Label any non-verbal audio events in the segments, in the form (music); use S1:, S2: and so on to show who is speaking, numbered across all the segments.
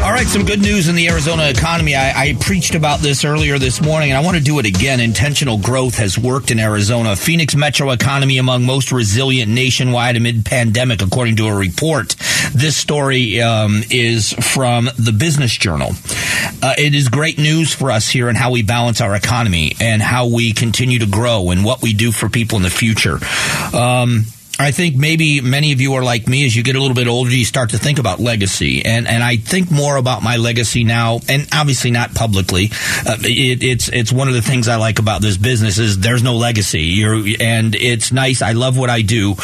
S1: All right, some good news in the Arizona economy. I, I, preached about this earlier this morning, and I want to do it again. Intentional growth has worked in Arizona. Phoenix metro economy among most resilient nationwide amid pandemic, according to a report. This story um, is from the Business Journal. Uh, it is great news for us here and how we balance our economy and how we continue to grow and what we do for people in the future. Um, I think maybe many of you are like me as you get a little bit older, you start to think about legacy. And, and I think more about my legacy now, and obviously not publicly. Uh, it, it's, it's one of the things I like about this business is there's no legacy. You're, and it's nice. I love what I do.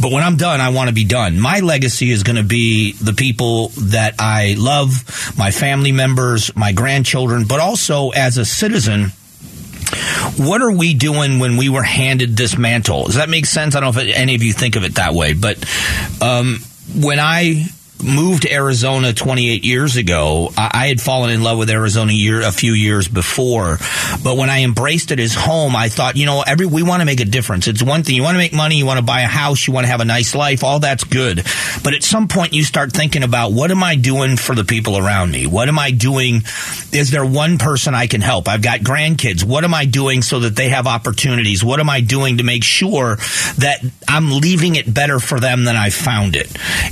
S1: But when I'm done, I want to be done. My legacy is going to be the people that I love, my family members, my grandchildren, but also as a citizen, what are we doing when we were handed this mantle? Does that make sense? I don't know if any of you think of it that way, but um, when I moved to Arizona 28 years ago, I, had fallen in love with Arizona year, a few years before. But when I embraced it as home, I thought, you know, every we want to make a difference. It's one thing you want to make money, you want to buy a house, you want to have a nice life, all that's good. But at some point, you start thinking about what am I doing for the people around me? What am I doing? Is there one person I can help? I've got grandkids. What am I doing so that they have opportunities? What am I doing to make sure that I'm leaving it better for them than I found it?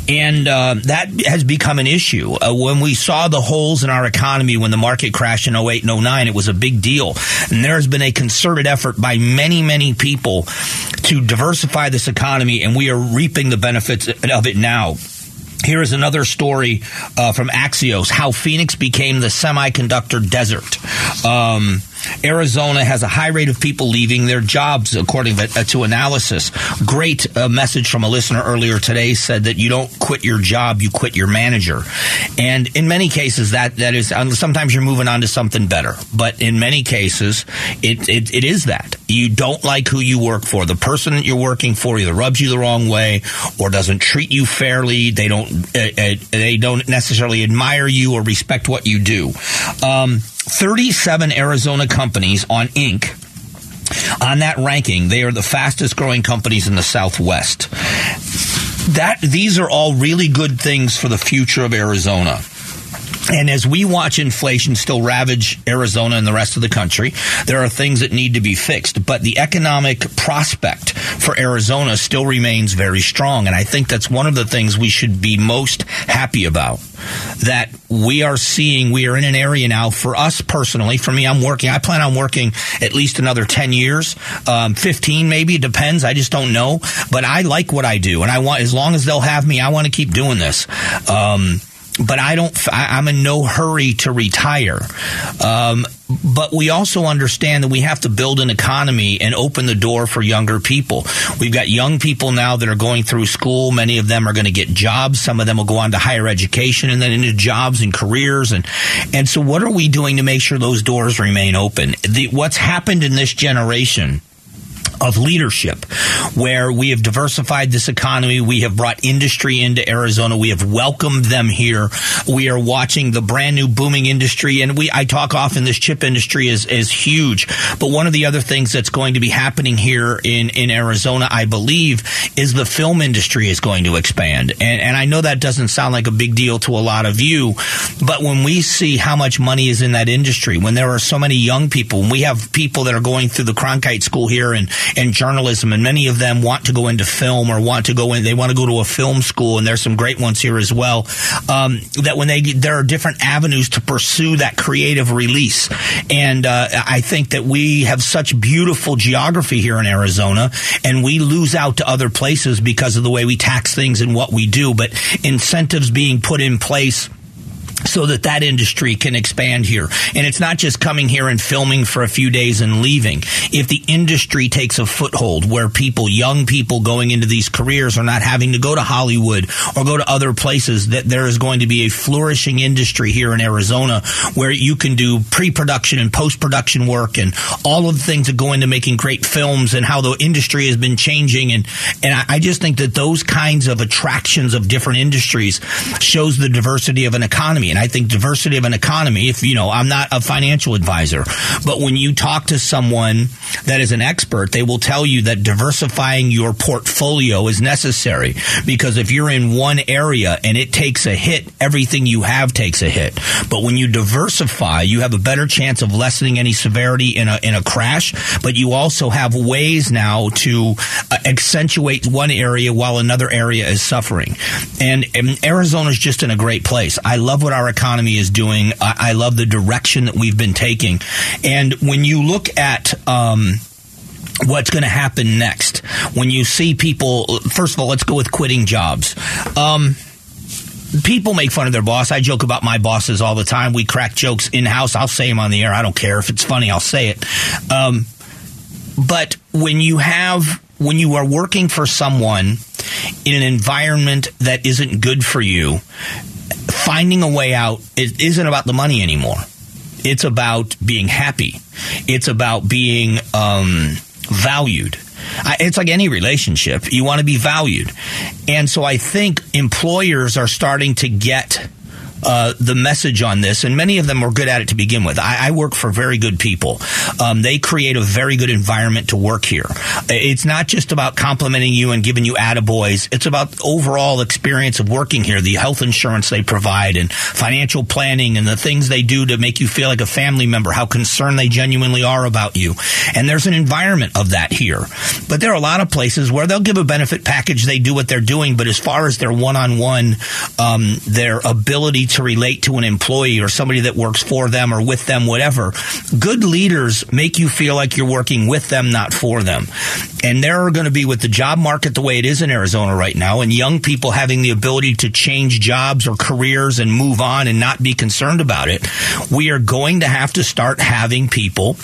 S1: And uh, that that has become an issue. Uh, when we saw the holes in our economy when the market crashed in 08 and 09, it was a big deal. And there has been a concerted effort by many, many people to diversify this economy, and we are reaping the benefits of it now. Here is another story uh, from Axios how Phoenix became the semiconductor desert. Um, Arizona has a high rate of people leaving their jobs, according to analysis. Great uh, message from a listener earlier today said that you don't quit your job, you quit your manager. And in many cases, that, that is, sometimes you're moving on to something better. But in many cases, it, it, it is that. You don't like who you work for. The person that you're working for either rubs you the wrong way or doesn't treat you fairly. They don't, uh, uh, they don't necessarily admire you or respect what you do. Um, 37 Arizona companies on Inc. On that ranking, they are the fastest growing companies in the Southwest. That these are all really good things for the future of Arizona. And as we watch inflation still ravage Arizona and the rest of the country, there are things that need to be fixed. But the economic prospect for Arizona still remains very strong. And I think that's one of the things we should be most happy about. That we are seeing, we are in an area now for us personally. For me, I'm working, I plan on working at least another 10 years, um, 15 maybe, it depends. I just don't know. But I like what I do. And I want, as long as they'll have me, I want to keep doing this. Um, but I don't. I, am in no hurry to retire. Um, but we also understand that we have to build an economy and open the door for younger people. We've got young people now that are going through school. Many of them are going to get jobs. Some of them will go on to higher education and then into jobs and careers. And, and so what are we doing to make sure those doors remain open? The, what's happened in this generation of leadership where we have diversified this economy. We have brought industry into Arizona. We have welcomed them here. We are watching the brand new booming industry. And we, I talk often this chip industry is, is huge. But one of the other things that's going to be happening here in, in Arizona, I believe, is the film industry is going to expand. And, and I know that doesn't sound like a big deal to a lot of you, but when we see how much money is in that industry, when there are so many young people, and we have people that are going through the Cronkite School here and and journalism, and many of them want to go into film or want to go in. They want to go to a film school, and there's some great ones here as well. Um, that when they there are different avenues to pursue that creative release, and uh, I think that we have such beautiful geography here in Arizona, and we lose out to other places because of the way we tax things and what we do. But incentives being put in place so that that industry can expand here. And it's not just coming here and filming for a few days and leaving. If the industry takes a foothold where people, young people going into these careers are not having to go to Hollywood or go to other places, that there is going to be a flourishing industry here in Arizona where you can do pre-production and post-production work and all of the things that go into making great films and how the industry has been changing. And, and I, I just think that those kinds of attractions of different industries shows the diversity of an economy. And I think diversity of an economy, if you know, I'm not a financial advisor, but when you talk to someone that is an expert, they will tell you that diversifying your portfolio is necessary because if you're in one area and it takes a hit, everything you have takes a hit. But when you diversify, you have a better chance of lessening any severity in a in a crash, but you also have ways now to uh, accentuate one area while another area is suffering. And, and Arizona is just in a great place. I love what our economy is doing. I, I love the direction that we've been taking. And when you look at um, what's going to happen next, when you see people, first of all, let's go with quitting jobs. Um, people make fun of their boss. I joke about my bosses all the time. We crack jokes in house. I'll say them on the air. I don't care if it's funny. I'll say it. Um, but when you have when you are working for someone in an environment that isn't good for you, finding a way out it isn't about the money anymore. It's about being happy. It's about being um, valued. It's like any relationship. You want to be valued. And so I think employers are starting to get uh, the message on this, and many of them were good at it to begin with. I, I work for very good people. Um, they create a very good environment to work here. It's not just about complimenting you and giving you attaboys. It's about overall experience of working here, the health insurance they provide, and financial planning, and the things they do to make you feel like a family member, how concerned they genuinely are about you. And there's an environment of that here. But there are a lot of places where they'll give a benefit package, they do what they're doing, but as far as their one on one, their ability to relate to an employee or somebody that works for them or with them, whatever. Good leaders make you feel like you're working with them, not for them. And there are going to be with the job market the way it is in Arizona right now and young people having the ability to change jobs or careers and move on and not be concerned about it. We are going to have to start having people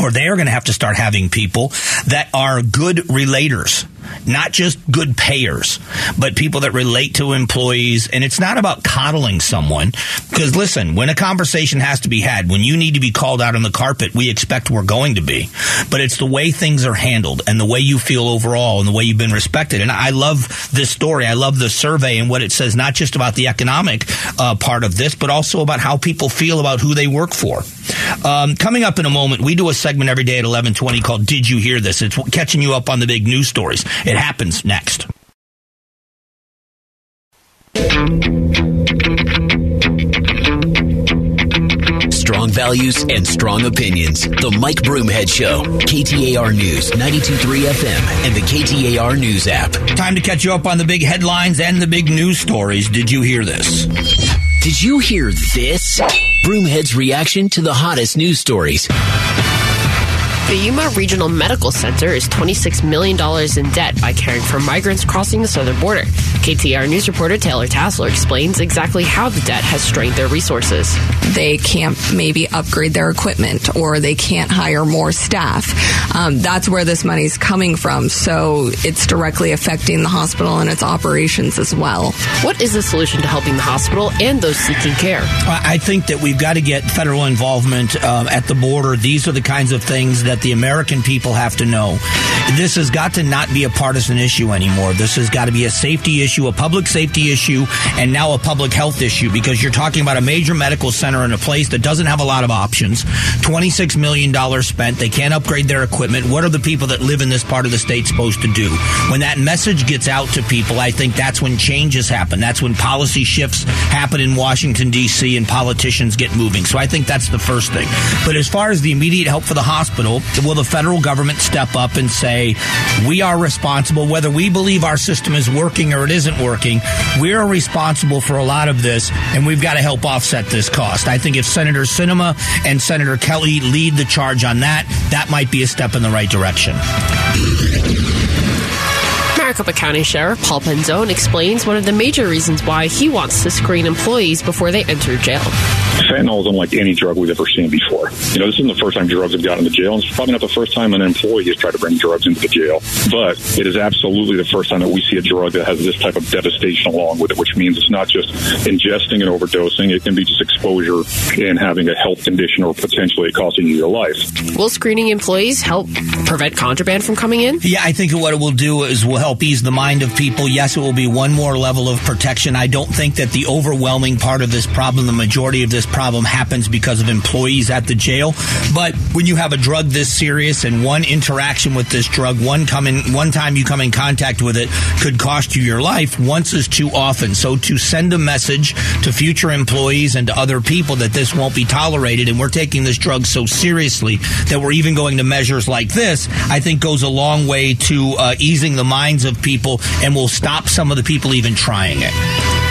S1: or they are going to have to start having people that are good relators not just good payers, but people that relate to employees. And it's not about coddling someone. Because listen, when a conversation has to be had, when you need to be called out on the carpet, we expect we're going to be. But it's the way things are handled and the way you feel overall and the way you've been respected. And I love this story. I love the survey and what it says, not just about the economic uh, part of this, but also about how people feel about who they work for. Um, coming up in a moment, we do a segment every day at 1120 called Did You Hear This? It's catching you up on the big news stories. It happens next.
S2: Strong values and strong opinions. The Mike Broomhead Show. KTAR News, 92.3 FM, and the KTAR News app.
S1: Time to catch you up on the big headlines and the big news stories. Did you hear this?
S2: Did you hear this? Broomhead's reaction to the hottest news stories.
S3: The Yuma Regional Medical Center is $26 million in debt by caring for migrants crossing the southern border. KTAR News reporter Taylor Tassler explains exactly how the debt has strained their resources.
S4: They can't maybe upgrade their equipment or they can't hire more staff. Um, that's where this money's coming from. So it's directly affecting the hospital and its operations as well.
S3: What is the solution to helping the hospital and those seeking care?
S1: I think that we've got to get federal involvement um, at the border. These are the kinds of things that the American people have to know. This has got to not be a partisan issue anymore. This has got to be a safety issue, a public safety issue, and now a public health issue because you're talking about a major medical center in a place that doesn't have a lot of options. $26 million spent. They can't upgrade their equipment. What are the people that live in this part of the state supposed to do? When that message gets out to people, I think that's when changes happen. That's when policy shifts happen in Washington, D.C., and politicians get moving. So I think that's the first thing. But as far as the immediate help for the hospital, will the federal government step up and say, we are responsible, whether we believe our system is working or it isn't working, we're responsible for a lot of this, and we've got to help offset this cost. I think if Senator Sinema and Senator Kelly lead the charge on that, that might be a step in the right direction.
S3: Maricopa County Sheriff Paul Penzone explains one of the major reasons why he wants to screen employees before they enter jail.
S5: Fentanyl is unlike any drug we've ever seen before. You know, this isn't the first time drugs have gotten into jail, and it's probably not the first time an employee has tried to bring drugs into the jail. But it is absolutely the first time that we see a drug that has this type of devastation along with it, which means it's not just ingesting and overdosing, it can be just exposure and having a health condition or potentially costing you your life.
S3: Will screening employees help prevent contraband from coming in?
S1: Yeah, I think what it will do is will help ease the mind of people. Yes, it will be one more level of protection. I don't think that the overwhelming part of this problem, the majority of this problem happens because of employees at the jail. But when you have a drug this serious and one interaction with this drug, one come in, one time you come in contact with it could cost you your life. Once is too often. So to send a message to future employees and to other people that this won't be tolerated and we're taking this drug so seriously that we're even going to measures like this, I think goes a long way to uh, easing the minds of people and will stop some of the people even trying it.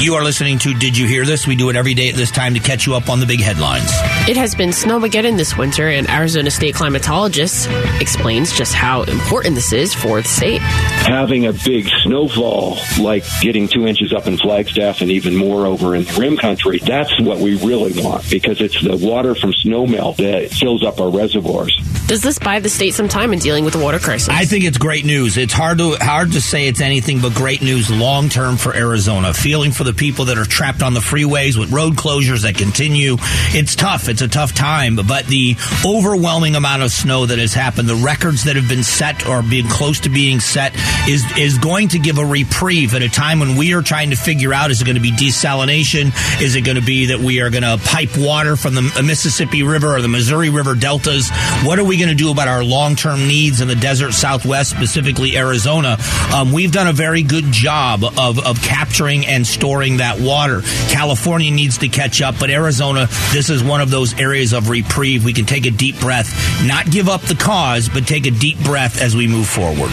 S1: You are listening to Did You Hear This? We do it every day at this time to catch you up on the big headlines.
S3: It has been snowmageddon this winter, and Arizona state climatologist explains just how important this is for the state.
S6: Having a big snowfall, like getting two inches up in Flagstaff and even more over in the rim country, that's what we really want because it's the water from snowmelt that fills up our reservoirs.
S3: Does this buy the state some time in dealing with the water crisis?
S1: I think it's great news. It's hard to hard to say it's anything but great news long term for Arizona. Feeling for the people that are trapped on the freeways with road closures that continue. It's tough. It's a tough time, but the overwhelming amount of snow that has happened, the records that have been set or being close to being set is is going to give a reprieve at a time when we are trying to figure out is it going to be desalination? Is it going to be that we are going to pipe water from the Mississippi River or the Missouri River deltas? What are we going to do about our long term needs in the desert Southwest, specifically Arizona? Um, we've done a very good job of, of capturing and storing that water. California needs to catch up, but Arizona, this is one of those areas of reprieve. We can take a deep breath, not give up the cause, but take a deep breath as we move forward.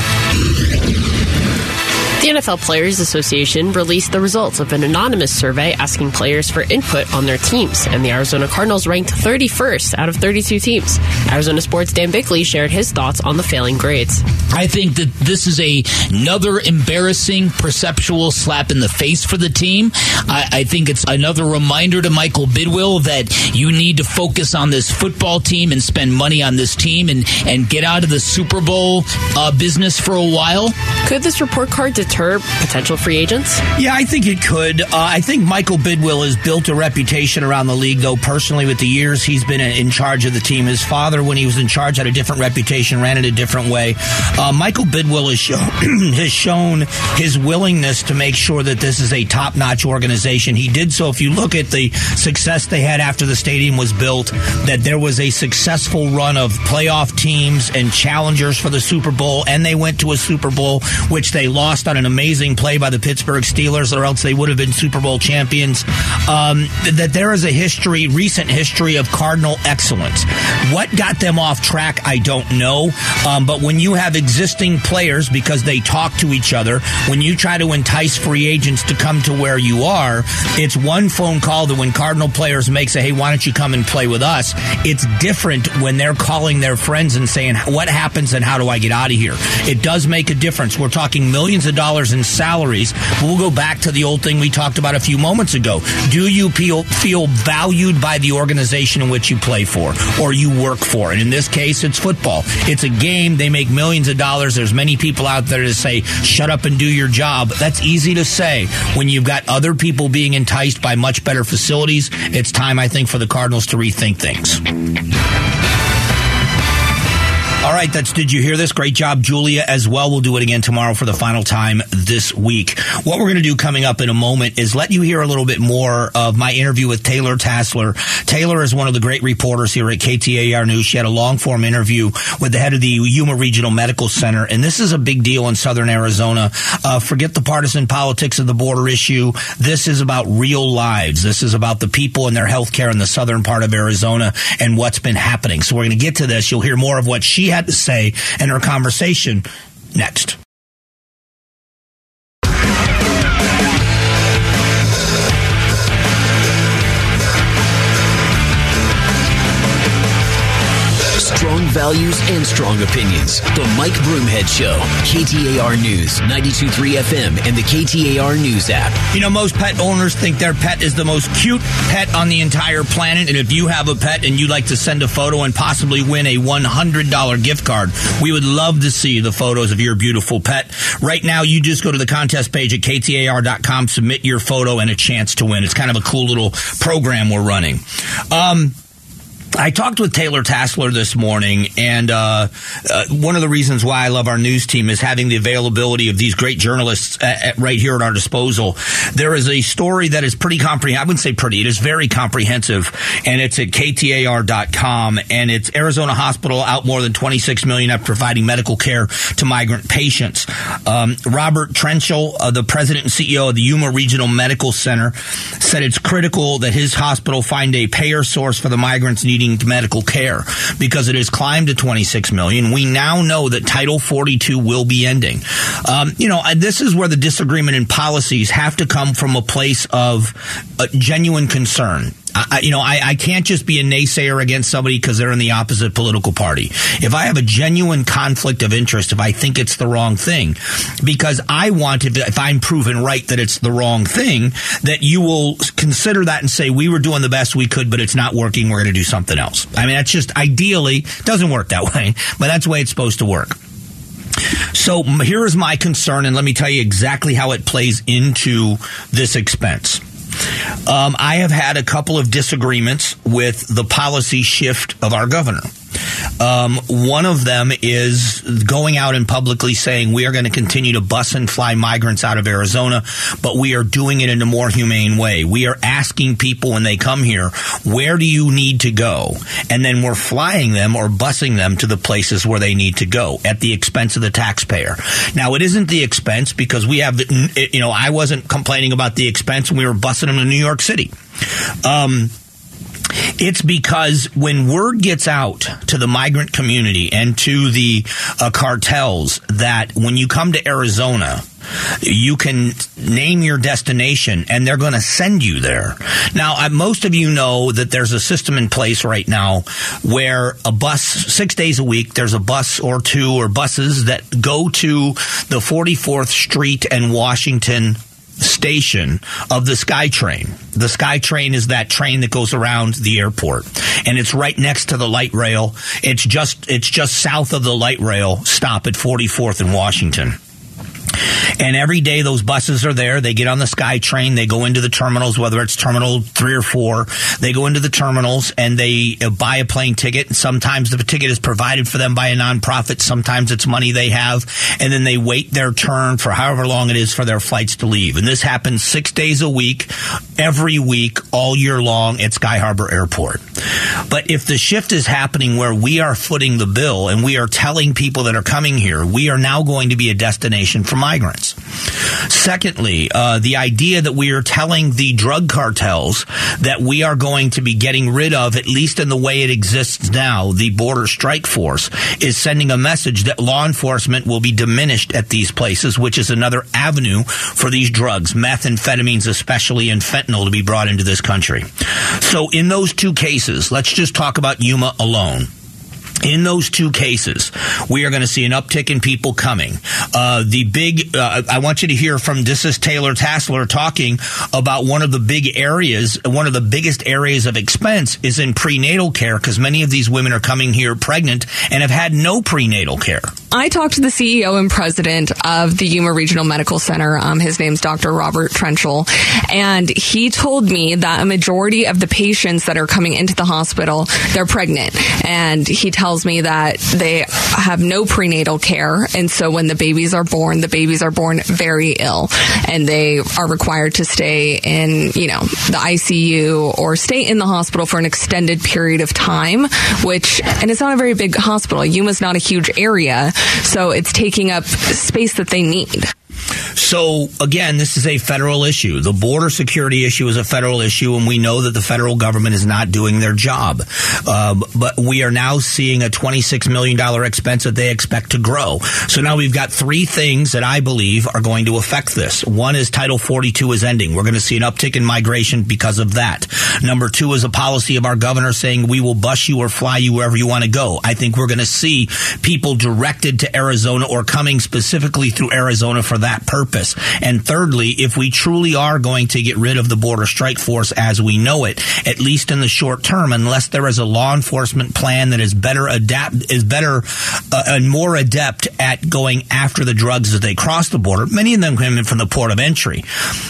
S3: The NFL Players Association released the results of an anonymous survey asking players for input on their teams, and the Arizona Cardinals ranked 31st out of 32 teams. Arizona Sports' Dan Bickley shared his thoughts on the failing grades.
S7: I think that this is a, another embarrassing perceptual slap in the face for the team. I, I think it's another reminder to Michael Bidwill that you need to focus on this football team and spend money on this team and, and get out of the Super Bowl uh, business for a while.
S3: Could this report card deter potential free agents?
S1: Yeah, I think it could. Uh, I think Michael Bidwill has built a reputation around the league, though personally, with the years he's been in charge of the team. His father, when he was in charge, had a different reputation, ran it a different way. Uh, Michael Bidwill has, show, (clears throat) has shown his willingness to make sure that this is a top notch organization. He did so. If you look at the success they had after the stadium was built, that there was a successful run of playoff teams and challengers for the Super Bowl, and they went to a Super Bowl, which they lost on an amazing play by the Pittsburgh Steelers, or else they would have been Super Bowl champions. Um, that there is a history, recent history of Cardinal excellence. What got them off track, I don't know. Um, but when you have existing players, because they talk to each other, when you try to entice free agents to come to where you are, it's one phone call that when Cardinal players make say, hey, why don't you come and play with us? It's different when they're calling their friends and saying, what happens and how do I get out of here? It does make a difference. We're talking millions of dollars in salaries. We'll go back to the old thing we talked about a few moments ago. Do you feel, feel valued by the organization in which you play for or you work for? And in this case, it's football. It's a game. They make millions of dollars. There's many people out there to say, shut up and do your job. That's easy to say when you've got other people being enticed by much better facilities. It's time, I think, for the Cardinals to rethink things. All right, that's Did You Hear This? Great job, Julia, as well. We'll do it again tomorrow for the final time this week. What we're going to do coming up in a moment is let you hear a little bit more of my interview with Taylor Tassler. Taylor is one of the great reporters here at KTAR News. She had a long form interview with the head of the Yuma Regional Medical Center, and this is a big deal in southern Arizona. Uh, forget the partisan politics of the border issue. This is about real lives. This is about the people and their health care in the southern part of Arizona and what's been happening. So we're going to get to this. You'll hear more of what she had to say in her conversation next.
S2: Values and strong opinions. The Mike Broomhead Show, KTAR News, 923 FM, and the KTAR News app.
S1: You know, most pet owners think their pet is the most cute pet on the entire planet. And if you have a pet and you'd like to send a photo and possibly win a $100 gift card, we would love to see the photos of your beautiful pet. Right now, you just go to the contest page at ktar.com, submit your photo, and a chance to win. It's kind of a cool little program we're running. Um, I talked with Taylor Tassler this morning, and uh, uh, one of the reasons why I love our news team is having the availability of these great journalists at, at right here at our disposal. There is a story that is pretty comprehensive. I wouldn't say pretty; it is very comprehensive, and it's at ktar.com. And it's Arizona Hospital out more than 26 million at providing medical care to migrant patients. Um, Robert Trenschel, uh, the president and CEO of the Yuma Regional Medical Center, said it's critical that his hospital find a payer source for the migrants needing medical care because it has climbed to 26 million. We now know that Title 42 will be ending. Um, you know, this is where the disagreement in policies have to come from a place of uh, genuine concern. I, you know, I, I, can't just be a naysayer against somebody because they're in the opposite political party. If I have a genuine conflict of interest, if I think it's the wrong thing, because I want if I'm proven right that it's the wrong thing, that you will consider that and say, we were doing the best we could, but it's not working. We're going to do something else. I mean, that's just ideally doesn't work that (laughs) way, but that's the way it's supposed to work. So here is my concern, and let me tell you exactly how it plays into this expense. Um, I have had a couple of disagreements with the policy shift of our governor. Um, one of them is going out and publicly saying we are going to continue to bus and fly migrants out of Arizona, but we are doing it in a more humane way. We are asking people when they come here, where do you need to go? And then we're flying them or busing them to the places where they need to go at the expense of the taxpayer. Now, it isn't the expense because we have, you know, I wasn't complaining about the expense when we were busing them to New York City. Um, it's because when word gets out to the migrant community and to the uh, cartels that when you come to Arizona, you can name your destination and they're going to send you there. Now, uh, most of you know that there's a system in place right now where a bus, six days a week, there's a bus or two or buses that go to the 44th Street and Washington station of the SkyTrain. The SkyTrain is that train that goes around the airport, and it's right next to the light rail. It's just it's just south of the light rail stop at 44th and Washington. And every day those buses are there. They get on the SkyTrain. They go into the terminals, whether it's terminal three or four. They go into the terminals and they uh, buy a plane ticket. Sometimes the ticket is provided for them by a nonprofit. Sometimes it's money they have. And then they wait their turn for however long it is for their flights to leave. And this happens six days a week, every week, all year long at Sky Harbor Airport. But if the shift is happening where we are footing the bill and we are telling people that are coming here, we are now going to be a destination for migrants. Secondly, uh, the idea that we are telling the drug cartels that we are going to be getting rid of, at least in the way it exists now, the border strike force is sending a message that law enforcement will be diminished at these places, which is another avenue for these drugs, methamphetamines especially, and fentanyl to be brought into this country. So in those two cases, let's just talk about Yuma alone. In those two cases, we are going to see an uptick in people coming. Uh, the big, uh, I want you to hear from this is Taylor Tassler talking about one of the big areas, one of the biggest areas of expense is in prenatal care because many of these women are coming here pregnant and have had no prenatal care.
S4: I talked to the CEO and president of the Yuma Regional Medical Center. Um, his name's Dr. Robert Trenschel, and he told me that a majority of the patients that are coming into the hospital, they're pregnant, and he tells tells me that they have no prenatal care. And so when the babies are born, the babies are born very ill and they are required to stay in, you know, the ICU or stay in the hospital for an extended period of time, which, and it's not a very big hospital. Yuma's not a huge area. So it's taking up space that they need.
S1: So again, this is a federal issue. The border security issue is a federal issue, and we know that the federal government is not doing their job. Uh, but we are now seeing a $26 million expense that they expect to grow. So now we've got three things that I believe are going to affect this. One is Title 42 is ending. We're going to see an uptick in migration because of that. Number two is a policy of our governor saying we will bus you or fly you wherever you want to go. I think we're going to see people directed to Arizona or coming specifically through Arizona for that purpose. And thirdly, if we truly are going to get rid of the border strike force as we know it, at least in the short term, unless there is a law enforcement plan that is better adapt is better uh, and more adept at going after the drugs as they cross the border. Many of them come in from the port of entry.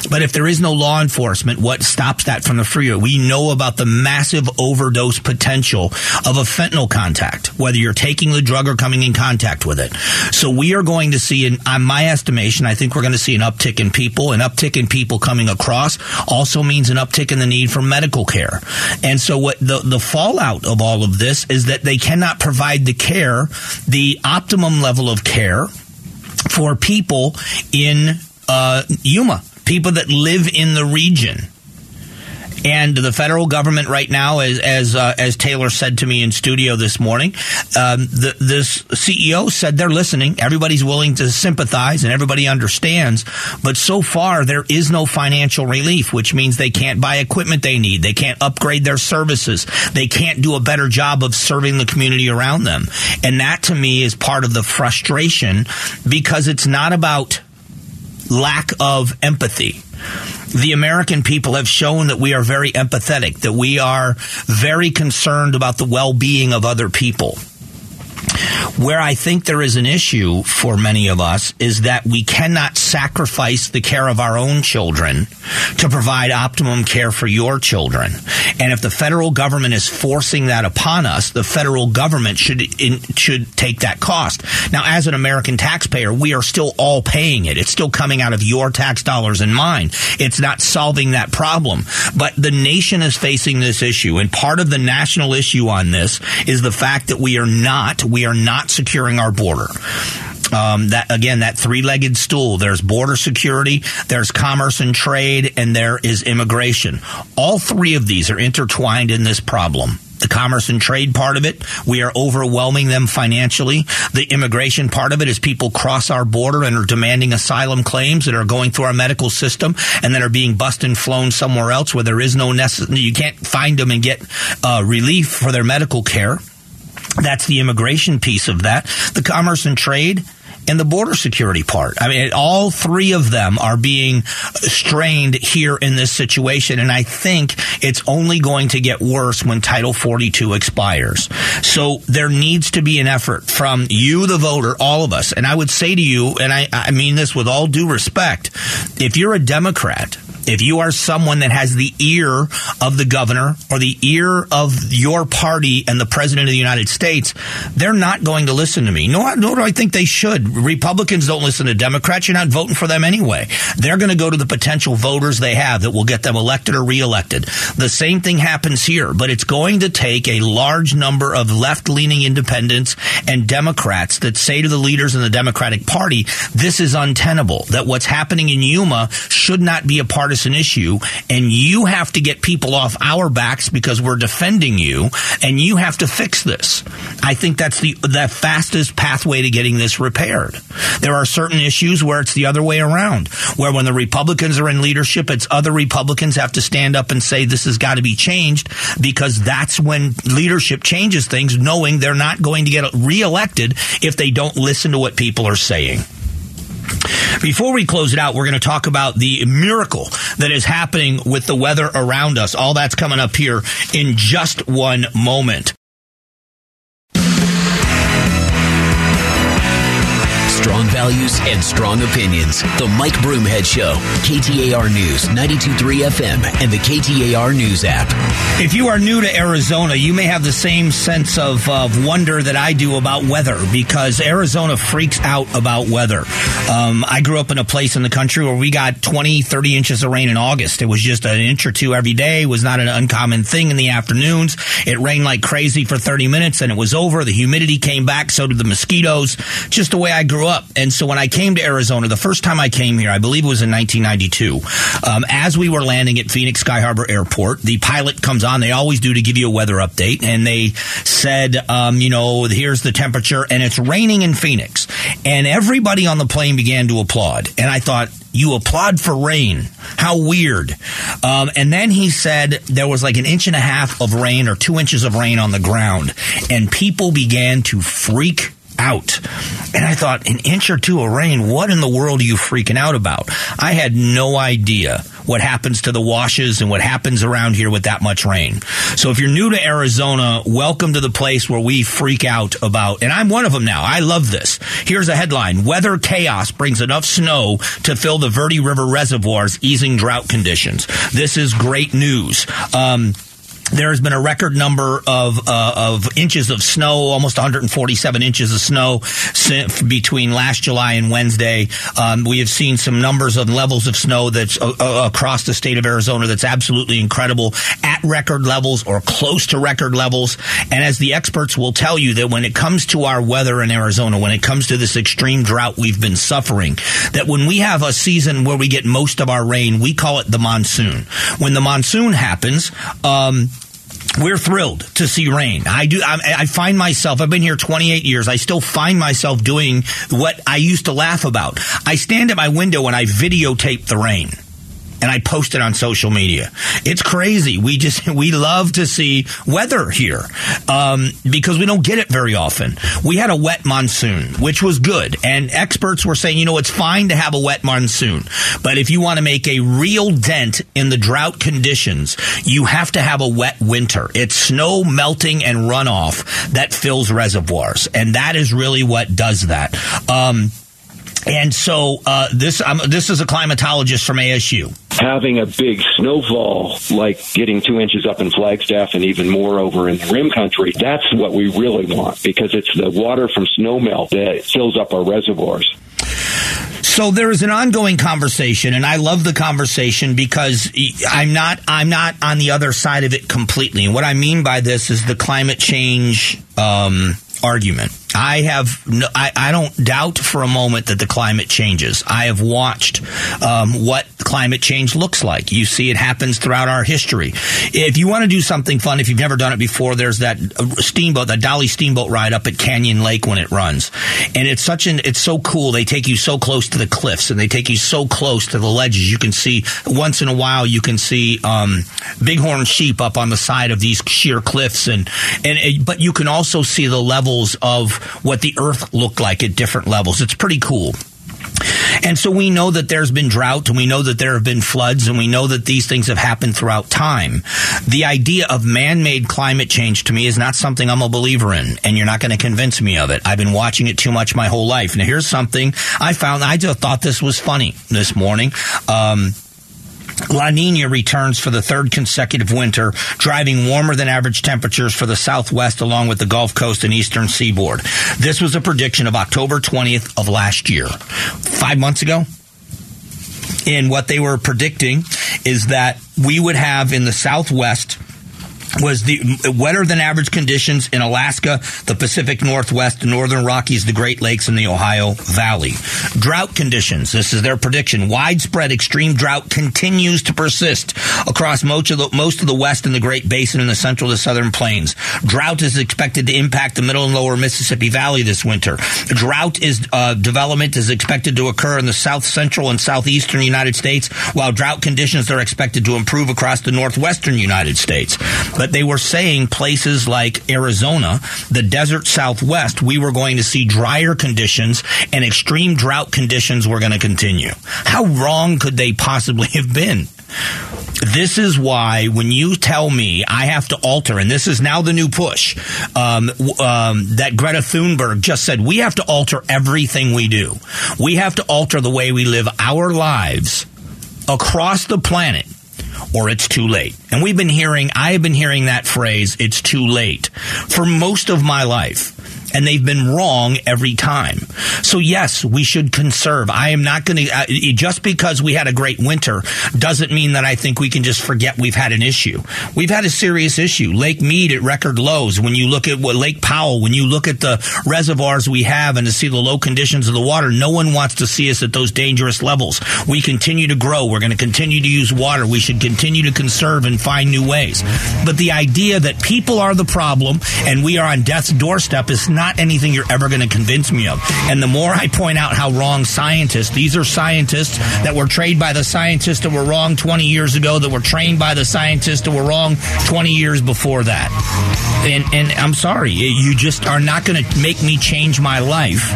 S1: But if there is no law enforcement, what stops that from the freeway? We know about the massive overdose potential of a fentanyl contact, whether you're taking the drug or coming in contact with it. So we are going to see, in on my estimation, I think we're going to see an uptick in people. An uptick in people coming across also means an uptick in the need for medical care. And so what the, the fallout of all of this is that they cannot provide the care, the optimum level of care for people in uh, Yuma, people that live in the region. And the federal government right now, as as, uh, as Taylor said to me in studio this morning, um, the, this CEO said they're listening. Everybody's willing to sympathize and everybody understands. But so far, there is no financial relief, which means they can't buy equipment they need. They can't upgrade their services. They can't do a better job of serving the community around them. And that to me is part of the frustration because it's not about lack of empathy the American people have shown that we are very empathetic, that we are very concerned about the well being of other people. Where I think there is an issue for many of us is that we cannot sacrifice the care of our own children to provide optimum care for your children. And if the federal government is forcing that upon us, the federal government should should take that cost. Now, as an American taxpayer, we are still all paying it. It's still coming out of your tax dollars and mine. It's not solving that problem. But the nation is facing this issue, and part of the national issue on this is the fact that we are not we are not securing our border. Um, that again, that three-legged stool. There's border security, there's commerce and trade, and there is immigration. All three of these are intertwined in this problem. The commerce and trade part of it, we are overwhelming them financially. The immigration part of it is people cross our border and are demanding asylum claims that are going through our medical system and then are being busted and flown somewhere else where there is no necessary, you can't find them and get uh, relief for their medical care. That's the immigration piece of that. The commerce and trade and the border security part. I mean, all three of them are being strained here in this situation. And I think it's only going to get worse when Title 42 expires. So there needs to be an effort from you, the voter, all of us. And I would say to you, and I, I mean this with all due respect, if you're a Democrat, if you are someone that has the ear of the governor or the ear of your party and the president of the United States, they're not going to listen to me. Nor, nor do I think they should. Republicans don't listen to Democrats. You're not voting for them anyway. They're going to go to the potential voters they have that will get them elected or reelected. The same thing happens here, but it's going to take a large number of left leaning independents and Democrats that say to the leaders in the Democratic Party, this is untenable, that what's happening in Yuma should not be a partisan issue, and you have to get people off our backs because we're defending you, and you have to fix this. I think that's the the fastest pathway to getting this repaired. There are certain issues where it's the other way around, where when the Republicans are in leadership, it's other Republicans have to stand up and say this has got to be changed because that's when leadership changes things, knowing they're not going to get reelected if they don't listen to what people are saying. Before we close it out, we're going to talk about the miracle that is happening with the weather around us. All that's coming up here in just one moment.
S2: Strong values and strong opinions. The Mike Broomhead Show. KTAR News, 92.3 FM, and the KTAR News app.
S1: If you are new to Arizona, you may have the same sense of, of wonder that I do about weather because Arizona freaks out about weather. Um, I grew up in a place in the country where we got 20, 30 inches of rain in August. It was just an inch or two every day. It was not an uncommon thing in the afternoons. It rained like crazy for 30 minutes and it was over. The humidity came back. So did the mosquitoes. Just the way I grew up. Up. And so when I came to Arizona, the first time I came here, I believe it was in 1992, um, as we were landing at Phoenix Sky Harbor Airport, the pilot comes on. They always do to give you a weather update. And they said, um, you know, here's the temperature, and it's raining in Phoenix. And everybody on the plane began to applaud. And I thought, you applaud for rain. How weird. Um, and then he said there was like an inch and a half of rain or two inches of rain on the ground, and people began to freak out. And I thought, an inch or two of rain, what in the world are you freaking out about? I had no idea what happens to the washes and what happens around here with that much rain. So if you're new to Arizona, welcome to the place where we freak out about, and I'm one of them now. I love this. Here's a headline. Weather chaos brings enough snow to fill the Verde River reservoirs, easing drought conditions. This is great news. Um, there has been a record number of uh, of inches of snow, almost 147 inches of snow between last July and Wednesday. Um, we have seen some numbers of levels of snow that's uh, uh, across the state of Arizona that's absolutely incredible, at record levels or close to record levels. And as the experts will tell you, that when it comes to our weather in Arizona, when it comes to this extreme drought we've been suffering, that when we have a season where we get most of our rain, we call it the monsoon. When the monsoon happens. Um, we're thrilled to see rain. I do. I, I, find myself. I've been here 28 years. I still find myself doing what I used to laugh about. I stand at my window and I videotape the rain and I post it on social media. It's crazy. We just (laughs) we love to see weather here um, because we don't get it very often. We had a wet monsoon, which was good, and experts were saying, you know, it's fine to have a wet monsoon, but if you want to make a real dent in the drought conditions, you have to have a wet winter. It's snow melting and runoff that fills reservoirs, and that is really what does that. Um, and so uh, this um, this is a climatologist from ASU.
S6: Having a big snowfall, like getting two inches up in Flagstaff and even more over in the rim country, that's what we really want because it's the water from snowmelt that fills up our reservoirs.
S1: So there is an ongoing conversation, and I love the conversation because I'm not I'm not on the other side of it completely. And what I mean by this is the climate change um, argument. I have I, I, don't doubt for a moment that the climate changes. I have watched um, what climate change looks like. You see, it happens throughout our history. If you want to do something fun, if you've never done it before, there's that uh, steamboat, that Dolly steamboat ride up at Canyon Lake when it runs, and it's such an it's so cool. They take you so close to the cliffs and they take you so close to the ledges. You can see once in a while you can see um, bighorn sheep up on the side of these sheer cliffs, and and but you can also see the levels of what the earth looked like at different levels. It's pretty cool. And so we know that there's been drought and we know that there have been floods and we know that these things have happened throughout time. The idea of man-made climate change to me is not something I'm a believer in and you're not going to convince me of it. I've been watching it too much my whole life. Now here's something I found. I just thought this was funny this morning. Um, La Nina returns for the third consecutive winter, driving warmer than average temperatures for the southwest along with the Gulf Coast and eastern seaboard. This was a prediction of October 20th of last year. Five months ago? And what they were predicting is that we would have in the southwest was the wetter than average conditions in Alaska, the Pacific Northwest, the Northern Rockies, the Great Lakes, and the Ohio Valley. Drought conditions. This is their prediction. Widespread extreme drought continues to persist across most of the, most of the West and the Great Basin and the Central to Southern Plains. Drought is expected to impact the Middle and Lower Mississippi Valley this winter. Drought is uh, development is expected to occur in the South Central and Southeastern United States, while drought conditions are expected to improve across the Northwestern United States. But they were saying places like Arizona, the desert Southwest, we were going to see drier conditions and extreme drought conditions were going to continue. How wrong could they possibly (laughs) have been? This is why when you tell me I have to alter, and this is now the new push um, um, that Greta Thunberg just said, we have to alter everything we do. We have to alter the way we live our lives across the planet or it's too late. And we've been hearing, I have been hearing that phrase, it's too late, for most of my life. And they've been wrong every time. So yes, we should conserve. I am not going to uh, just because we had a great winter doesn't mean that I think we can just forget we've had an issue. We've had a serious issue. Lake Mead at record lows. When you look at what Lake Powell, when you look at the reservoirs we have and to see the low conditions of the water, no one wants to see us at those dangerous levels. We continue to grow. We're going to continue to use water. We should continue to conserve and find new ways. But the idea that people are the problem and we are on death's doorstep is not anything you're ever going to convince me of. And the more I point out how wrong scientists, these are scientists that were trained by the scientists that were wrong 20 years ago, that were trained by the scientists that were wrong 20 years before that. And, and I'm sorry, you just are not going to make me change my life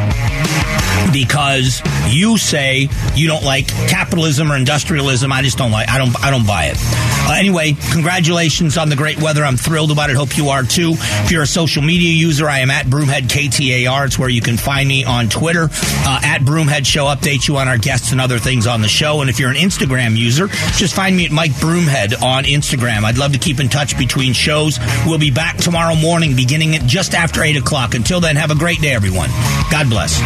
S1: because you say you don't like capitalism or industrialism. I just don't like. I don't. I don't buy it. Uh, anyway, congratulations on the great weather. I'm thrilled about it. Hope you are too. If you're a social media user, I am at Broomhead KTAR. It's where you can find me on Twitter. Uh, at Broomhead Show, update you on our guests and other things on the show. And if you're an Instagram user, just find me at Mike Broomhead on Instagram. I'd love to keep in touch between shows. We'll be back tomorrow morning, beginning at just after eight o'clock. Until then, have a great day, everyone. God bless.